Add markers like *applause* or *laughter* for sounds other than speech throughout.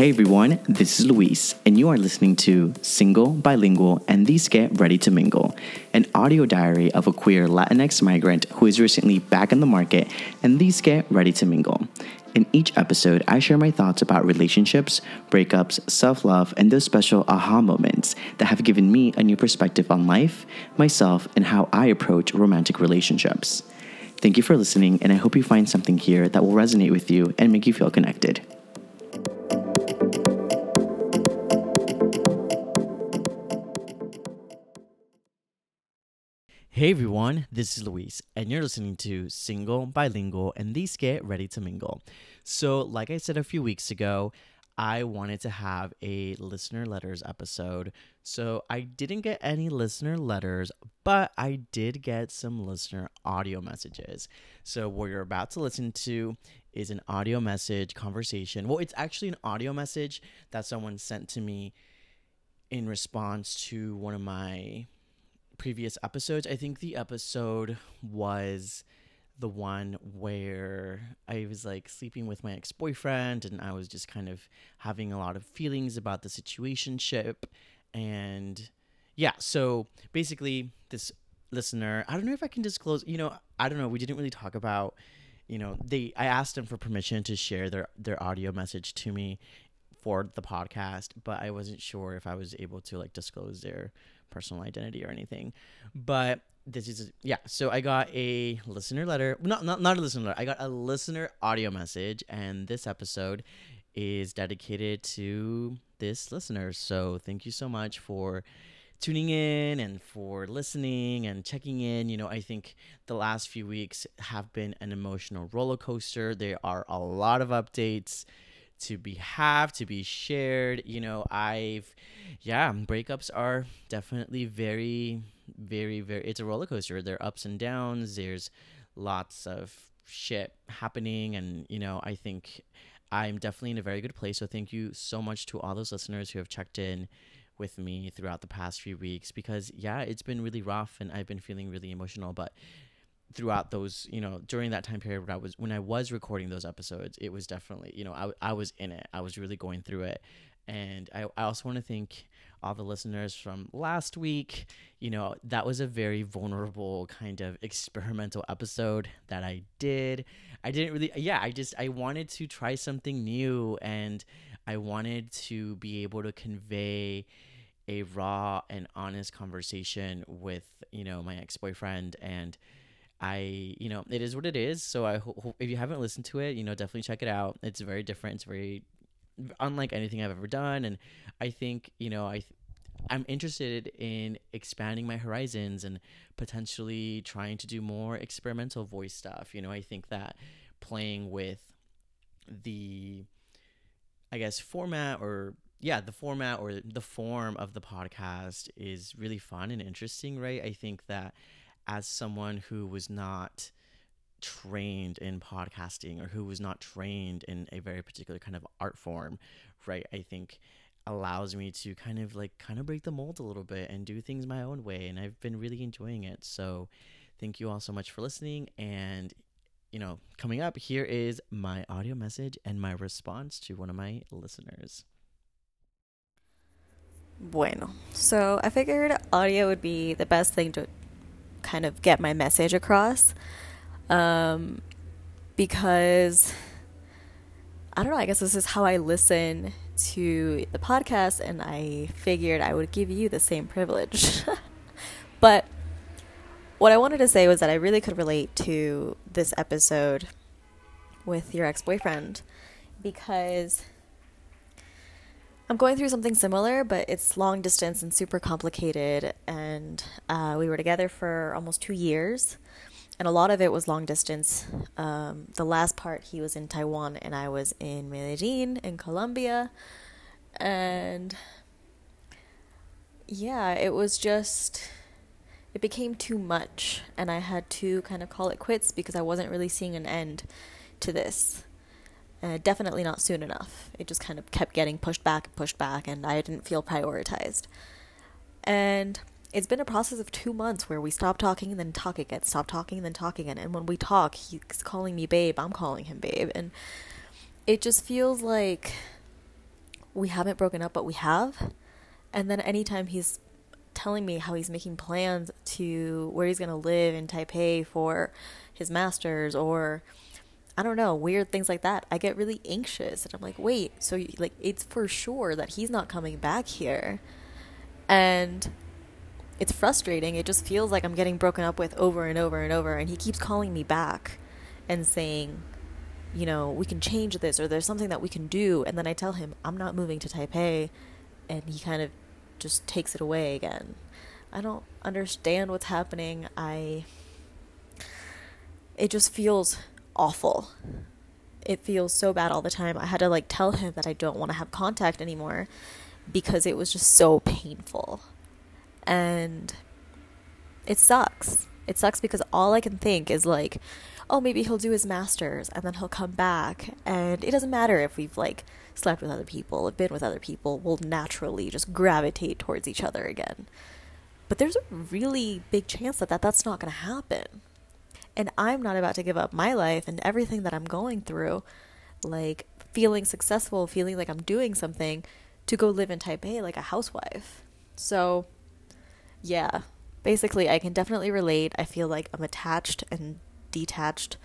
Hey everyone, this is Luis, and you are listening to Single, Bilingual, and Dizque Ready to Mingle, an audio diary of a queer Latinx migrant who is recently back in the market, and dizque ready to mingle. In each episode, I share my thoughts about relationships, breakups, self love, and those special aha moments that have given me a new perspective on life, myself, and how I approach romantic relationships. Thank you for listening, and I hope you find something here that will resonate with you and make you feel connected. Hey everyone, this is Luis, and you're listening to Single, Bilingual, and Dizque Ready to Mingle. So, like I said a few weeks ago, I wanted to have a listener letters episode. So, I didn't get any listener letters, but I did get some listener audio messages. So, what you're about to listen to is an audio message conversation. Well, it's actually an audio message that someone sent to me in response to one of my previous episodes. I think the episode was the one where I was like sleeping with my ex boyfriend and I was just kind of having a lot of feelings about the situation ship. And yeah, so basically, this listener, I don't know if I can disclose, you know, I don't know, we didn't really talk about. You know, they. I asked them for permission to share their their audio message to me for the podcast, but I wasn't sure if I was able to like disclose their personal identity or anything. But this is yeah. So I got a listener letter, not not not a listener letter. I got a listener audio message, and this episode is dedicated to this listener. So thank you so much for tuning in and for listening and checking in. You know, I think the last few weeks have been an emotional roller coaster. There are a lot of updates to be have to be shared you know i've yeah um, breakups are definitely very very very it's a roller coaster. There are ups and downs. There's lots of shit happening. And you know i think i'm definitely in a very good place. So thank you so much to all those listeners who have checked in with me throughout the past few weeks because yeah it's been really rough and i've been feeling really emotional. But throughout those you know during that time period when i was when i was recording those episodes it was definitely you know i, I was in it. I was really going through it. And I, I also want to thank all the listeners from last week. You know that was a very vulnerable kind of experimental episode that i did. I didn't really yeah i just i wanted to try something new and i wanted to be able to convey a raw and honest conversation with you know my ex-boyfriend and I, you know, it is what it is. So I hope if you haven't listened to it, you know, definitely check it out. It's very different. It's very unlike anything I've ever done, and I think you know I. I'm interested in expanding my horizons and potentially trying to do more experimental voice stuff. You know, I think that playing with the, I guess, format or yeah, the format or the form of the podcast is really fun and interesting, right? I think that as someone who was not trained in podcasting or who was not trained in a very particular kind of art form, right? I think allows me to kind of like kind of break the mold a little bit and do things my own way and I've been really enjoying it. So thank you all so much for listening and you know, coming up here is my audio message and my response to one of my listeners. Bueno, so I figured audio would be the best thing to kind of get my message across. Um, because I don't know, I guess this is how I listen to the podcast, and I figured I would give you the same privilege. *laughs* but what I wanted to say was that I really could relate to this episode with your ex boyfriend because I'm going through something similar, but it's long distance and super complicated. And uh, we were together for almost two years, and a lot of it was long distance. Um, the last part, he was in Taiwan, and I was in Medellin, in Colombia. And yeah, it was just, it became too much, and I had to kind of call it quits because I wasn't really seeing an end to this. Uh, definitely not soon enough. It just kind of kept getting pushed back and pushed back, and I didn't feel prioritized. And it's been a process of two months where we stop talking and then talk again, stop talking and then talk again. And when we talk, he's calling me babe, I'm calling him babe. And it just feels like we haven't broken up, but we have. And then anytime he's telling me how he's making plans to where he's going to live in Taipei for his masters or I don't know, weird things like that. I get really anxious and I'm like, "Wait, so you, like it's for sure that he's not coming back here." And it's frustrating. It just feels like I'm getting broken up with over and over and over and he keeps calling me back and saying, you know, we can change this or there's something that we can do and then I tell him I'm not moving to Taipei and he kind of just takes it away again. I don't understand what's happening. I it just feels awful. It feels so bad all the time. I had to like tell him that I don't want to have contact anymore because it was just so painful. And it sucks. It sucks because all I can think is like, oh, maybe he'll do his masters and then he'll come back. And it doesn't matter if we've like slept with other people, been with other people, we'll naturally just gravitate towards each other again. But there's a really big chance that, that that's not going to happen. And I'm not about to give up my life and everything that I'm going through, like feeling successful, feeling like I'm doing something, to go live in Taipei like a housewife. So, yeah, basically, I can definitely relate. I feel like I'm attached and detached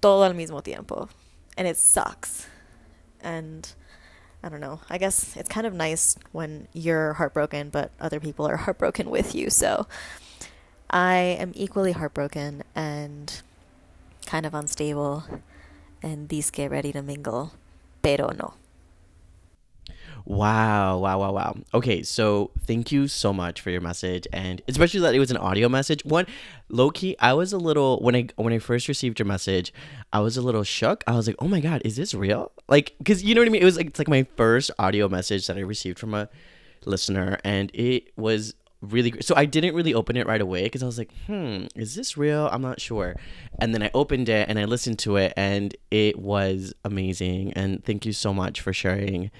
todo al mismo tiempo. And it sucks. And I don't know. I guess it's kind of nice when you're heartbroken, but other people are *laughs* heartbroken with you. So I am equally heartbroken and kind of unstable and dizque ready to mingle, pero no. Wow, wow, wow, wow. Okay, so thank you so much for your message and especially that it was an audio message. One, low key, I was a little when I when I first received your message, I was a little shook. I was like, "Oh my god, is this real?" Like cuz you know what I mean? It was like it's like my first audio message that I received from a listener and it was really great. So I didn't really open it right away because I was like, hmm, is this real? I'm not sure. And then I opened it and I listened to it and it was amazing. And thank you so much for sharing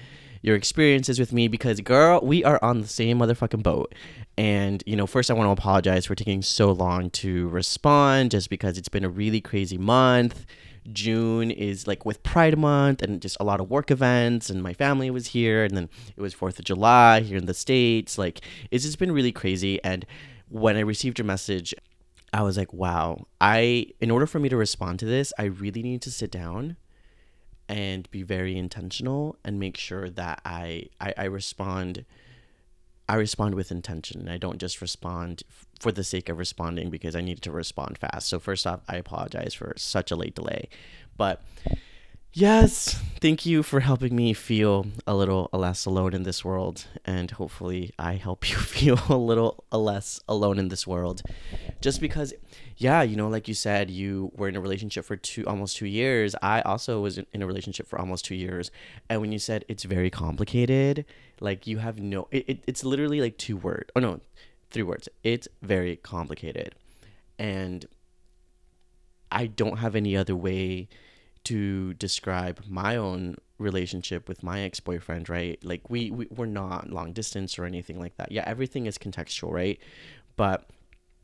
your experiences with me because girl, we are on the same motherfucking boat. And, you know, first I want to apologize for taking so long to respond just because it's been a really crazy month. June is like with Pride Month and just a lot of work events, and my family was here, and then it was Fourth of July here in the States. Like, it's just been really crazy. And when I received your message, I was like, wow, I, in order for me to respond to this, I really need to sit down and be very intentional and make sure that I, I, I respond I respond with intention. I don't just respond for the sake of responding because I needed to respond fast. So first off, I apologize for such a late delay. But yes, thank you for helping me feel a little less alone in this world and hopefully I help *laughs* you feel a little less alone in this world. Just because yeah, you know, like you said, you were in a relationship for two almost 2 years. I also was in a relationship for almost 2 years. And when you said it's very complicated, like you have no it, it, it's literally like two words oh no three words it's very complicated and i don't have any other way to describe my own relationship with my ex-boyfriend right? Like we, we we're not long distance or anything like that. Yeah everything is contextual right? But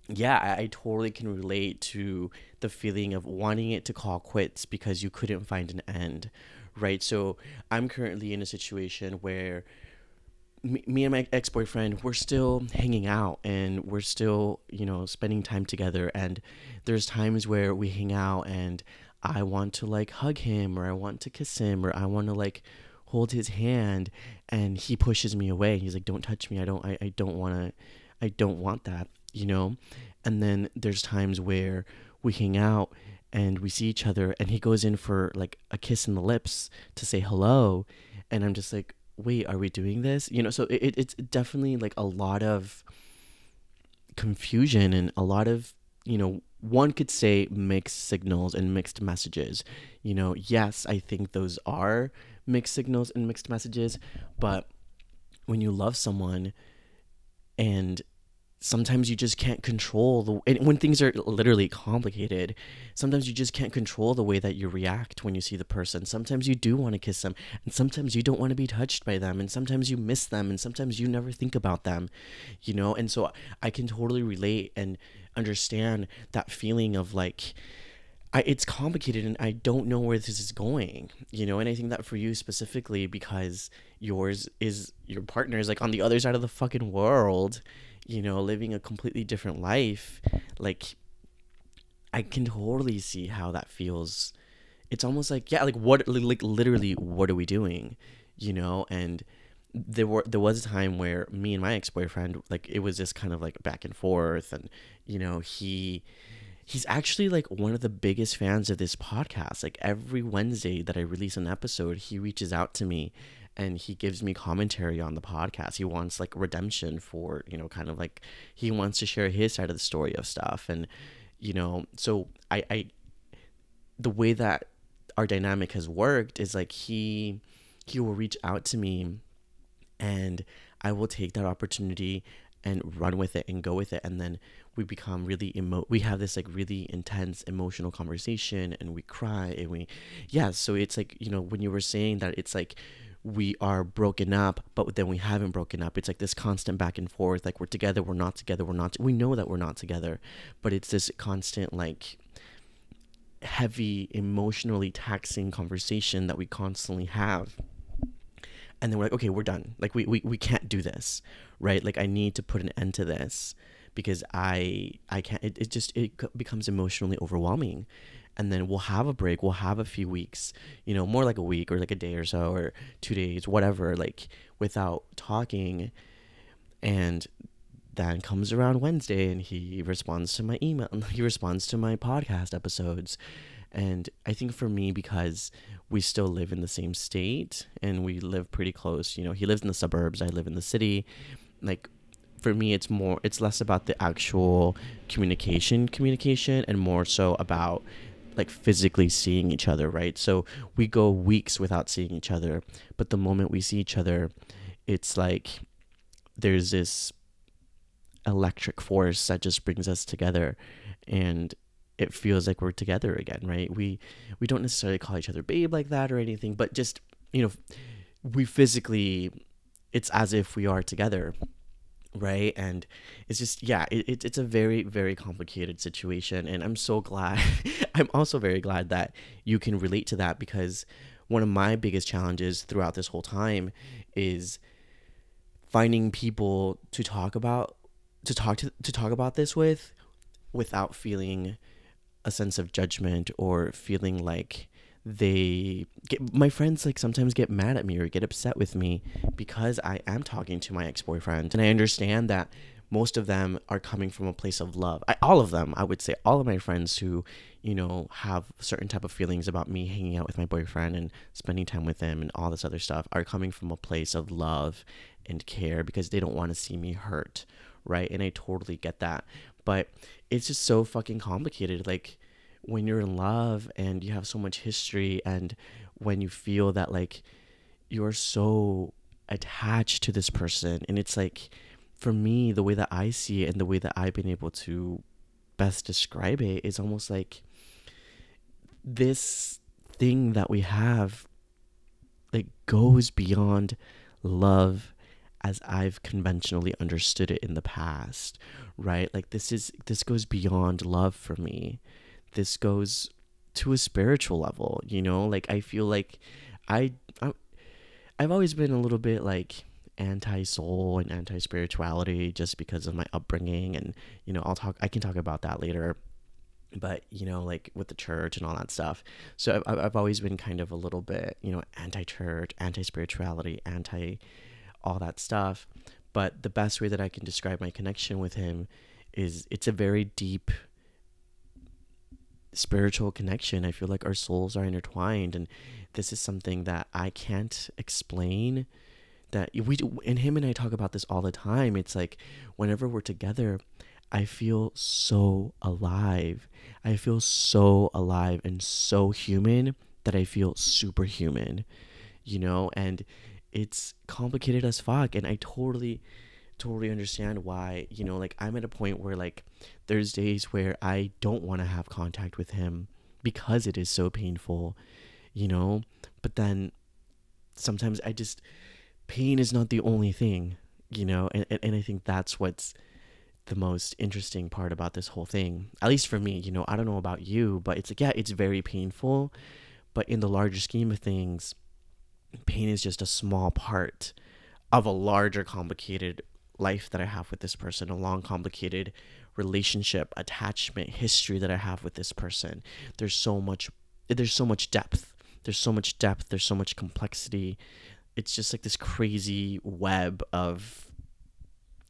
yeah I, I totally can relate to the feeling of wanting it to call quits because you couldn't find an end right? So i'm currently in a situation where me, and my ex-boyfriend we're still hanging out and we're still you know spending time together. And there's times where we hang out and i want to like hug him or i want to kiss him or i want to like hold his hand and he pushes me away. He's like don't touch me. I don't i, I don't want to i don't want that you know? And then there's times where we hang out and we see each other and he goes in for like a kiss in the lips to say hello and i'm just like wait, are we doing this? You know, so it, it's definitely like a lot of confusion and a lot of, you know, one could say mixed signals and mixed messages. You know, yes, I think those are mixed signals and mixed messages, but when you love someone and sometimes you just can't control the and when things are literally complicated sometimes you just can't control the way that you react when you see the person sometimes you do want to kiss them and sometimes you don't want to be touched by them and sometimes you miss them and sometimes you never think about them you know and so i can totally relate and understand that feeling of like I, it's complicated and I don't know where this is going, you know. And I think that for you specifically, because yours is your partner is like on the other side of the fucking world, you know, living a completely different life. Like, I can totally see how that feels. It's almost like yeah, like what, like literally, what are we doing, you know? And there were there was a time where me and my ex boyfriend like it was just kind of like back and forth, and you know he he's actually like one of the biggest fans of this podcast. Like every Wednesday that I release an episode, he reaches out to me and he gives me commentary on the podcast. He wants like redemption for, you know, kind of like he wants to share his side of the story of stuff. And, you know, so I, I, the way that our dynamic has worked is like he, he will reach out to me and I will take that opportunity and run with it and go with it. And then we become really emo we have this like really intense emotional conversation and we cry and we yeah. So it's like you know when you were saying that it's like we are broken up but then we haven't broken up. It's like this constant back and forth like we're together we're not together we're not we know that we're not together but it's this constant like heavy emotionally taxing conversation that we constantly have and then we're like okay we're done. Like we, we, we can't do this right? Like i need to put an end to this because I I can't it, it just it becomes emotionally overwhelming. And then we'll have a break. We'll have a few weeks you know more like a week or like a day or so or two days whatever like without talking. And then comes around Wednesday and he responds to my email *laughs* he responds to my podcast episodes and I think for me because we still live in the same state and we live pretty close you know he lives in the suburbs I live in the city like for me it's more it's less about the actual communication communication and more so about like physically seeing each other right? So we go weeks without seeing each other but the moment we see each other it's like there's this electric force that just brings us together. And it feels like we're together again right? We we don't necessarily call each other babe like that or anything but just you know we physically it's as if we are together right? And it's just yeah it, it's a very very complicated situation. And i'm so glad *laughs* i'm also very glad that you can relate to that because one of my biggest challenges throughout this whole time is finding people to talk about to talk to, to talk about this with without feeling a sense of judgment or feeling like they get my friends like sometimes get mad at me or get upset with me because I am talking to my ex-boyfriend and I understand that most of them are coming from a place of love. I, all of them, I would say all of my friends who, you know, have certain type of feelings about me hanging out with my boyfriend and spending time with him and all this other stuff are coming from a place of love and care because they don't want to see me hurt, right? And I totally get that. But it's just so fucking complicated like when you're in love and you have so much history and when you feel that like you're so attached to this person. And it's like for me the way that I see it and the way that I've been able to best describe it is almost like this thing that we have like goes beyond love as I've conventionally understood it in the past, right? Like this is this goes beyond love for me. This goes to a spiritual level you know? Like i feel like i, I i've always been a little bit like anti-soul and anti-spirituality just because of my upbringing and you know i'll talk i can talk about that later. But you know like with the church and all that stuff. So i've, I've always been kind of a little bit you know anti-church anti-spirituality anti all that stuff but the best way that i can describe my connection with him is it's a very deep spiritual connection. I feel like our souls are intertwined, and this is something that I can't explain. That we do, and him and I talk about this all the time. It's like whenever we're together, I feel so alive. I feel so alive and so human that I feel superhuman, you know, and it's complicated as fuck. And I totally totally understand why, you know, like I'm at a point where like there's days where I don't want to have contact with him because it is so painful, you know? But then sometimes I just pain is not the only thing, you know? And and, I think that's what's the most interesting part about this whole thing. At least for me, you know, I don't know about you, but it's like, yeah, it's very painful. But in the larger scheme of things, pain is just a small part of a larger, complicated life that I have with this person, a long, complicated relationship, attachment, history that I have with this person. There's so much, there's so much depth. There's so much depth. There's so much complexity. It's just like this crazy web of,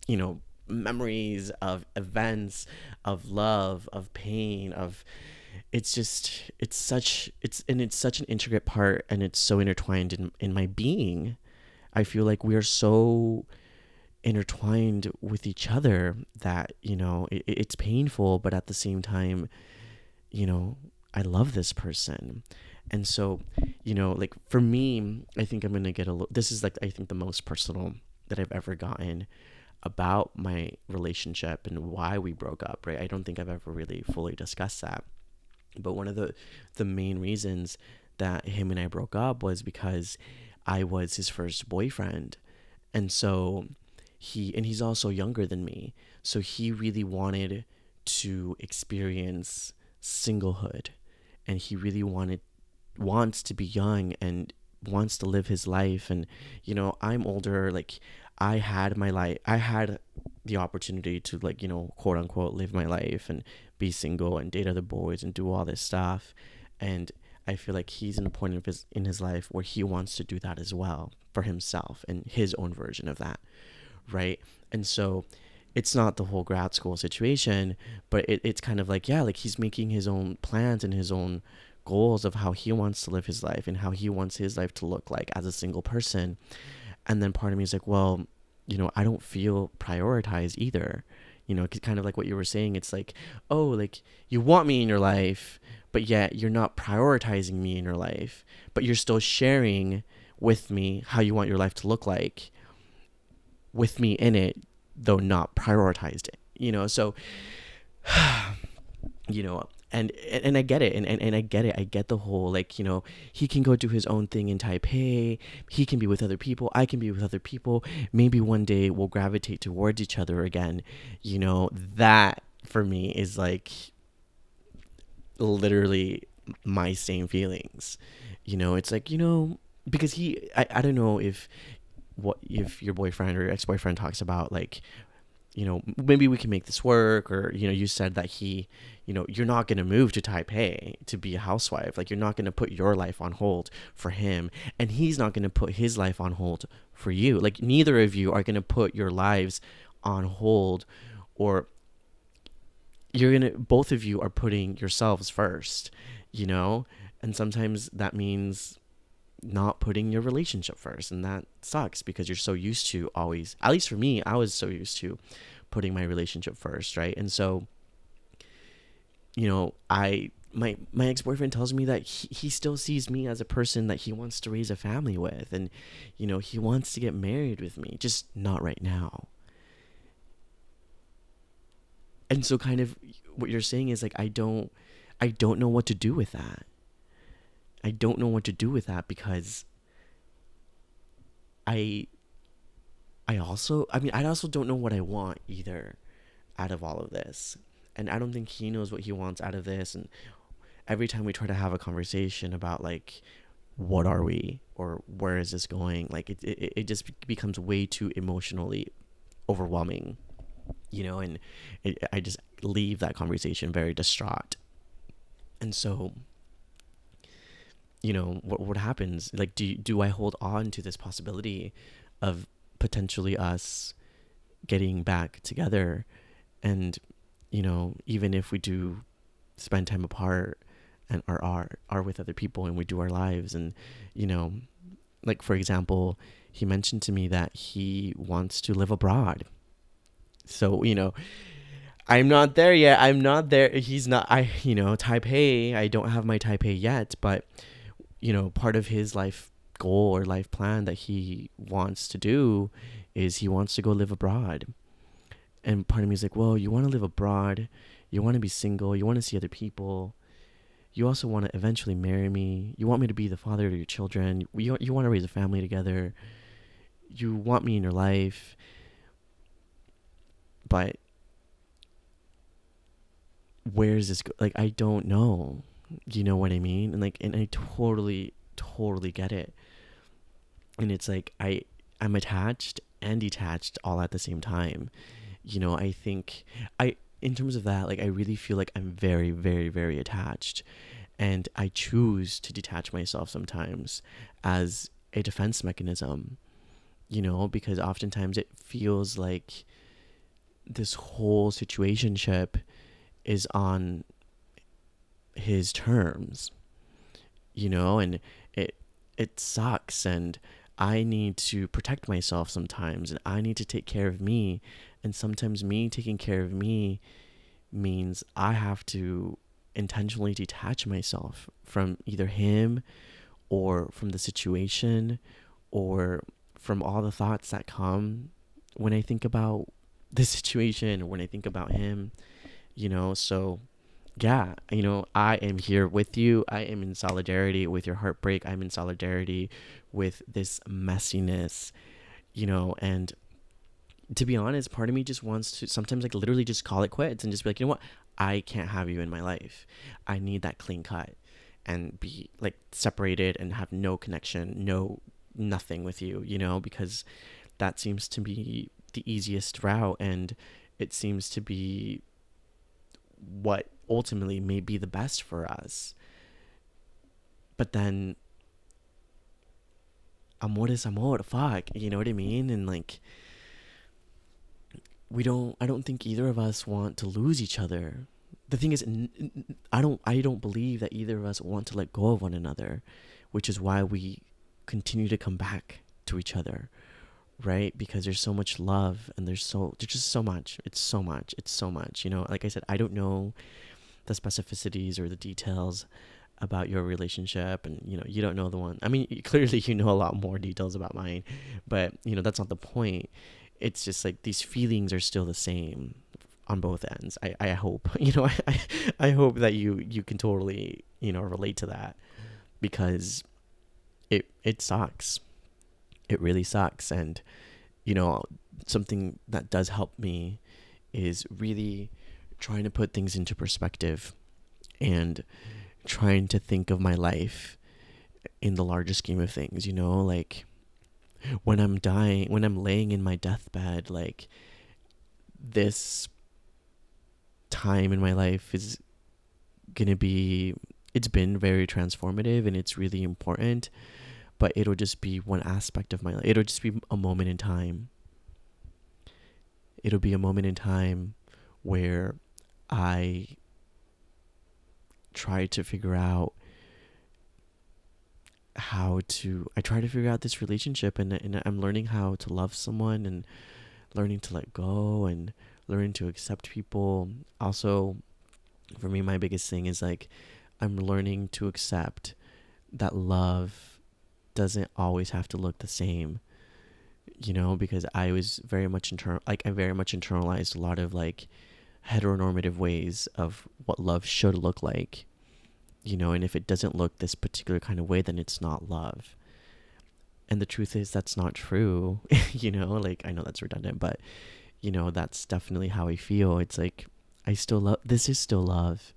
you know, memories of events of love of pain of it's just it's such it's and it's such an intricate part and it's so intertwined in in my being i feel like we are so intertwined with each other that you know it, it's painful but at the same time you know i love this person and so you know like for me i think i'm gonna get a little this is like i think the most personal that i've ever gotten about my relationship and why we broke up, right? I don't think I've ever really fully discussed that. But one of the the main reasons that him and I broke up was because I was his first boyfriend. And so he and he's also younger than me. So he really wanted to experience singlehood and he really wanted wants to be young and wants to live his life and you know i'm older like I had my life, I had the opportunity to like you know quote unquote live my life and be single and date other boys and do all this stuff, and I feel like he's in a point of his in his life where he wants to do that as well for himself and his own version of that, right? And so it's not the whole grad school situation, but it, it's kind of like yeah, like he's making his own plans and his own goals of how he wants to live his life and how he wants his life to look like as a single person. And then part of me is like well you know i don't feel prioritized either you know kind of like what you were saying it's like oh like you want me in your life but yet you're not prioritizing me in your life but you're still sharing with me how you want your life to look like with me in it though not prioritized it you know? So *sighs* you know and and I get it and, and, and I get it I get the whole like you know he can go do his own thing in Taipei he can be with other people I can be with other people maybe one day we'll gravitate towards each other again. You know that for me is like literally my same feelings. You know it's like you know because he I, I don't know if what if your boyfriend or ex-boyfriend talks about like you know, maybe we can make this work. Or, you know, you said that he, you know, you're not going to move to Taipei to be a housewife. Like, you're not going to put your life on hold for him. And he's not going to put his life on hold for you. Like, neither of you are going to put your lives on hold or you're going to, both of you are putting yourselves first, you know? And sometimes that means not putting your relationship first and that sucks because you're so used to always at least for me i was so used to putting my relationship first right? And so you know i my my ex-boyfriend tells me that he, he still sees me as a person that he wants to raise a family with and you know he wants to get married with me just not right now. And so kind of what you're saying is like i don't i don't know what to do with that I don't know what to do with that because I I also I mean I also don't know what I want either out of all of this. And I don't think he knows what he wants out of this. And every time we try to have a conversation about like what are we or where is this going like it, it, it just becomes way too emotionally overwhelming you know? And it, i just leave that conversation very distraught. And so you know what what happens like do do I hold on to this possibility of potentially us getting back together and you know even if we do spend time apart and are are are with other people and we do our lives and you know like for example he mentioned to me that he wants to live abroad so you know I'm not there yet. I'm not there. He's not. I, you know, Taipei. I don't have my Taipei yet, but you know, part of his life goal or life plan that he wants to do is he wants to go live abroad. And part of me is like, well, you want to live abroad, you want to be single, you want to see other people. You also want to eventually marry me. You want me to be the father of your children. You, you want to raise a family together. You want me in your life. But where is this go- like I don't know. You know what I mean? And like and I totally totally get it. And it's like I I'm attached and detached all at the same time. You know, I think I in terms of that, like I really feel like I'm very very very attached and I choose to detach myself sometimes as a defense mechanism. You know, because oftentimes it feels like this whole situationship is on his terms you know and it it sucks and i need to protect myself sometimes and i need to take care of me and sometimes me taking care of me means i have to intentionally detach myself from either him or from the situation or from all the thoughts that come when i think about the *laughs* situation or when i think about him you know so yeah you know i am here with you. I am in solidarity with your heartbreak. I'm in solidarity with this messiness you know and to be honest part of me just wants to sometimes like literally just call it quits and just be like you know what? I can't have you in my life. I need that clean cut and be like separated and have no connection no nothing with you you know because that seems to be the easiest route and it seems to be what ultimately may be the best for us. But then amor is amor, fuck, you know what I mean? And like we don't I don't think either of us want to lose each other. The thing is I don't I don't believe that either of us want to let go of one another, which is why we continue to come back to each other right because there's so much love and there's so there's just so much it's so much it's so much you know like i said i don't know the specificities or the details about your relationship and you know you don't know the one i mean *laughs* clearly you know a lot more details about mine but you know that's not the point. It's just like these feelings are still the same on both ends. I i hope *laughs* you know i i hope that you you can totally you know relate to that because it it sucks. It really sucks. And, you know, something that does help me is really trying to put things into perspective and trying to think of my life in the larger scheme of things, you know, like when I'm dying, when I'm laying in my deathbed, like this time in my life is going to be it's been very transformative and it's really important but it'll just be one aspect of my life. It'll just be a moment in time. It'll be a moment in time where I try to figure out how to I try to figure out this relationship and and I'm learning how to love someone and learning to let go and learning to accept people. Also for me my biggest thing is like I'm learning to accept that love doesn't always have to look the same you know because i was very much internal like i very much internalized a lot of like heteronormative ways of what love should look like you know and if it doesn't look this particular kind of way then it's not love. And the truth is that's not true *laughs* you know like i know that's redundant but you know that's definitely how i feel. It's like i still love this is still love.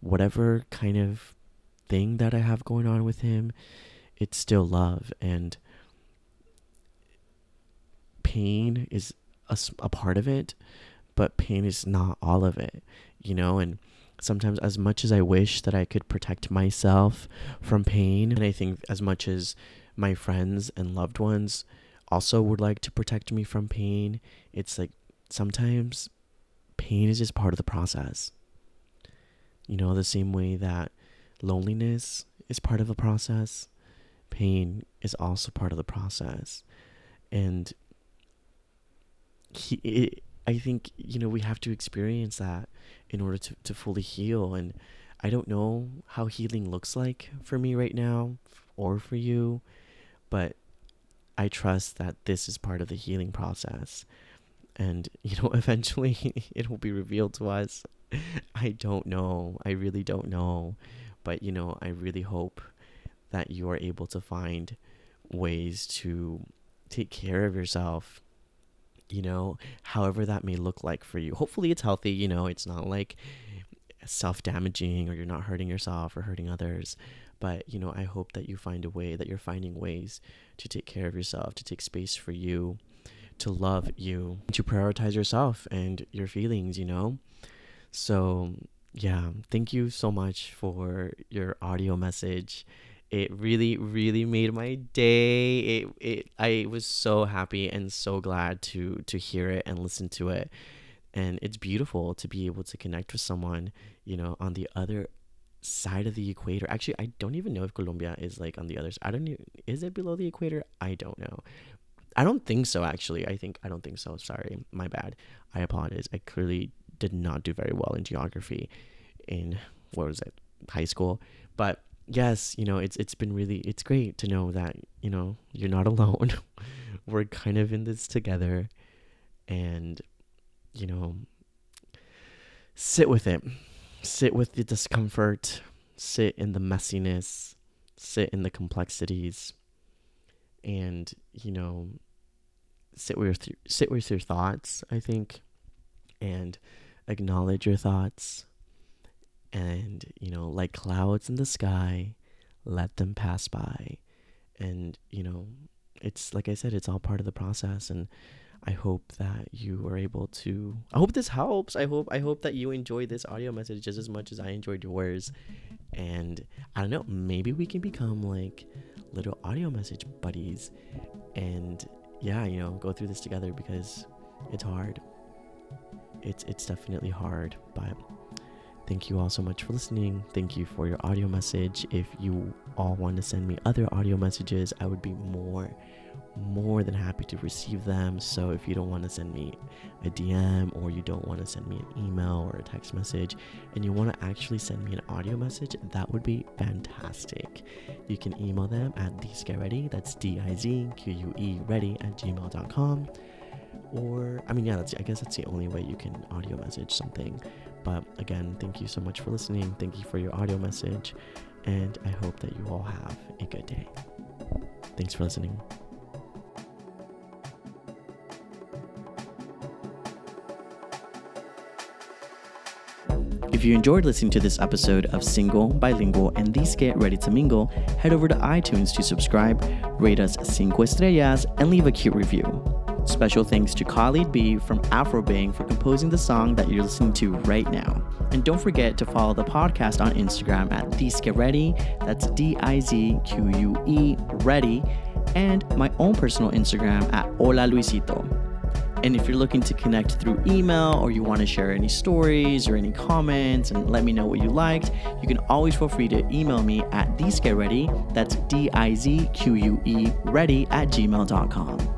Whatever kind of thing that i have going on with him it's still love. And pain is a, a part of it but pain is not all of it you know? And sometimes as much as i wish that i could protect myself from pain and i think as much as my friends and loved ones also would like to protect me from pain it's like sometimes pain is just part of the process. You know the same way that loneliness is part of the process pain is also part of the process. And he i think you know we have to experience that in order to, to fully heal and i don't know how healing looks like for me right now or for you but i trust that this is part of the healing process. And *laughs* you know eventually *laughs* it will be revealed to us. I don't know. I really don't know. But you know i really hope that you are able to find ways to take care of yourself you know however that may look like for you hopefully it's healthy you know it's not like self damaging or you're not hurting yourself or hurting others. But, you know, I hope that you find a way, that you're finding ways to take care of yourself, to take space for you, to love you, to prioritize yourself and your feelings, you know? So, yeah, thank you so much for your audio message. It really, really made my day. It, it, I was so happy and so glad to to hear it and listen to it. And it's beautiful to be able to connect with someone, you know, on the other side of the equator. Actually, I don't even know if Colombia is like on the other side. I don't even, is it below the equator? I don't know. I don't think so actually. I think I don't think so. Sorry. My bad. I apologize. I clearly did not do very well in geography in what was it? High school. But yes, you know, it's it's been really it's great to know that, you know, you're not *laughs* alone. We're kind of in this together and you know, sit with it sit with the discomfort, sit in the messiness, sit in the complexities, and you know, sit with your, sit with your thoughts. I think, and acknowledge your thoughts, and you know, like clouds in the sky, let them pass by, and you know, it's like I said, it's all part of the process, and I hope that you were able to I hope this helps. I hope I hope that you enjoy this audio message just as much as I enjoyed yours. And I don't know, maybe we can become like little audio message buddies and yeah, you know, go through this together because it's hard. It's it's definitely hard, but thank you all so much for listening. Thank you for your audio message. If you all want to send me other audio messages, I would be more more than happy to receive them. So if you don't want to send me a DM or you don't want to send me an email or a text message and you want to actually send me an audio message, that would be fantastic. You can email them at dizqueready, that's D I Z Q U E ready at gmail.com. Or, I mean, yeah, that's, I guess that's the only way you can audio message something. But again, thank you so much for listening. Thank you for your audio message. And I hope that you all have a good day. Thanks for listening. If you enjoyed listening to this episode of Single, Bilingual, and Dizque Ready to Mingle, head over to iTunes to subscribe, rate us 5 estrellas, and leave a cute review. Special thanks to Khalid B from Afrobang for composing the song that you're listening to right now. And don't forget to follow the podcast on Instagram at DizQueReady, that's D I Z Q U E Ready, and my own personal Instagram at Hola Luisito. And if you're looking to connect through email or you want to share any stories or any comments and let me know what you liked, you can always feel free to email me at dizqueready, that's D I Z Q U E ready at gmail.com.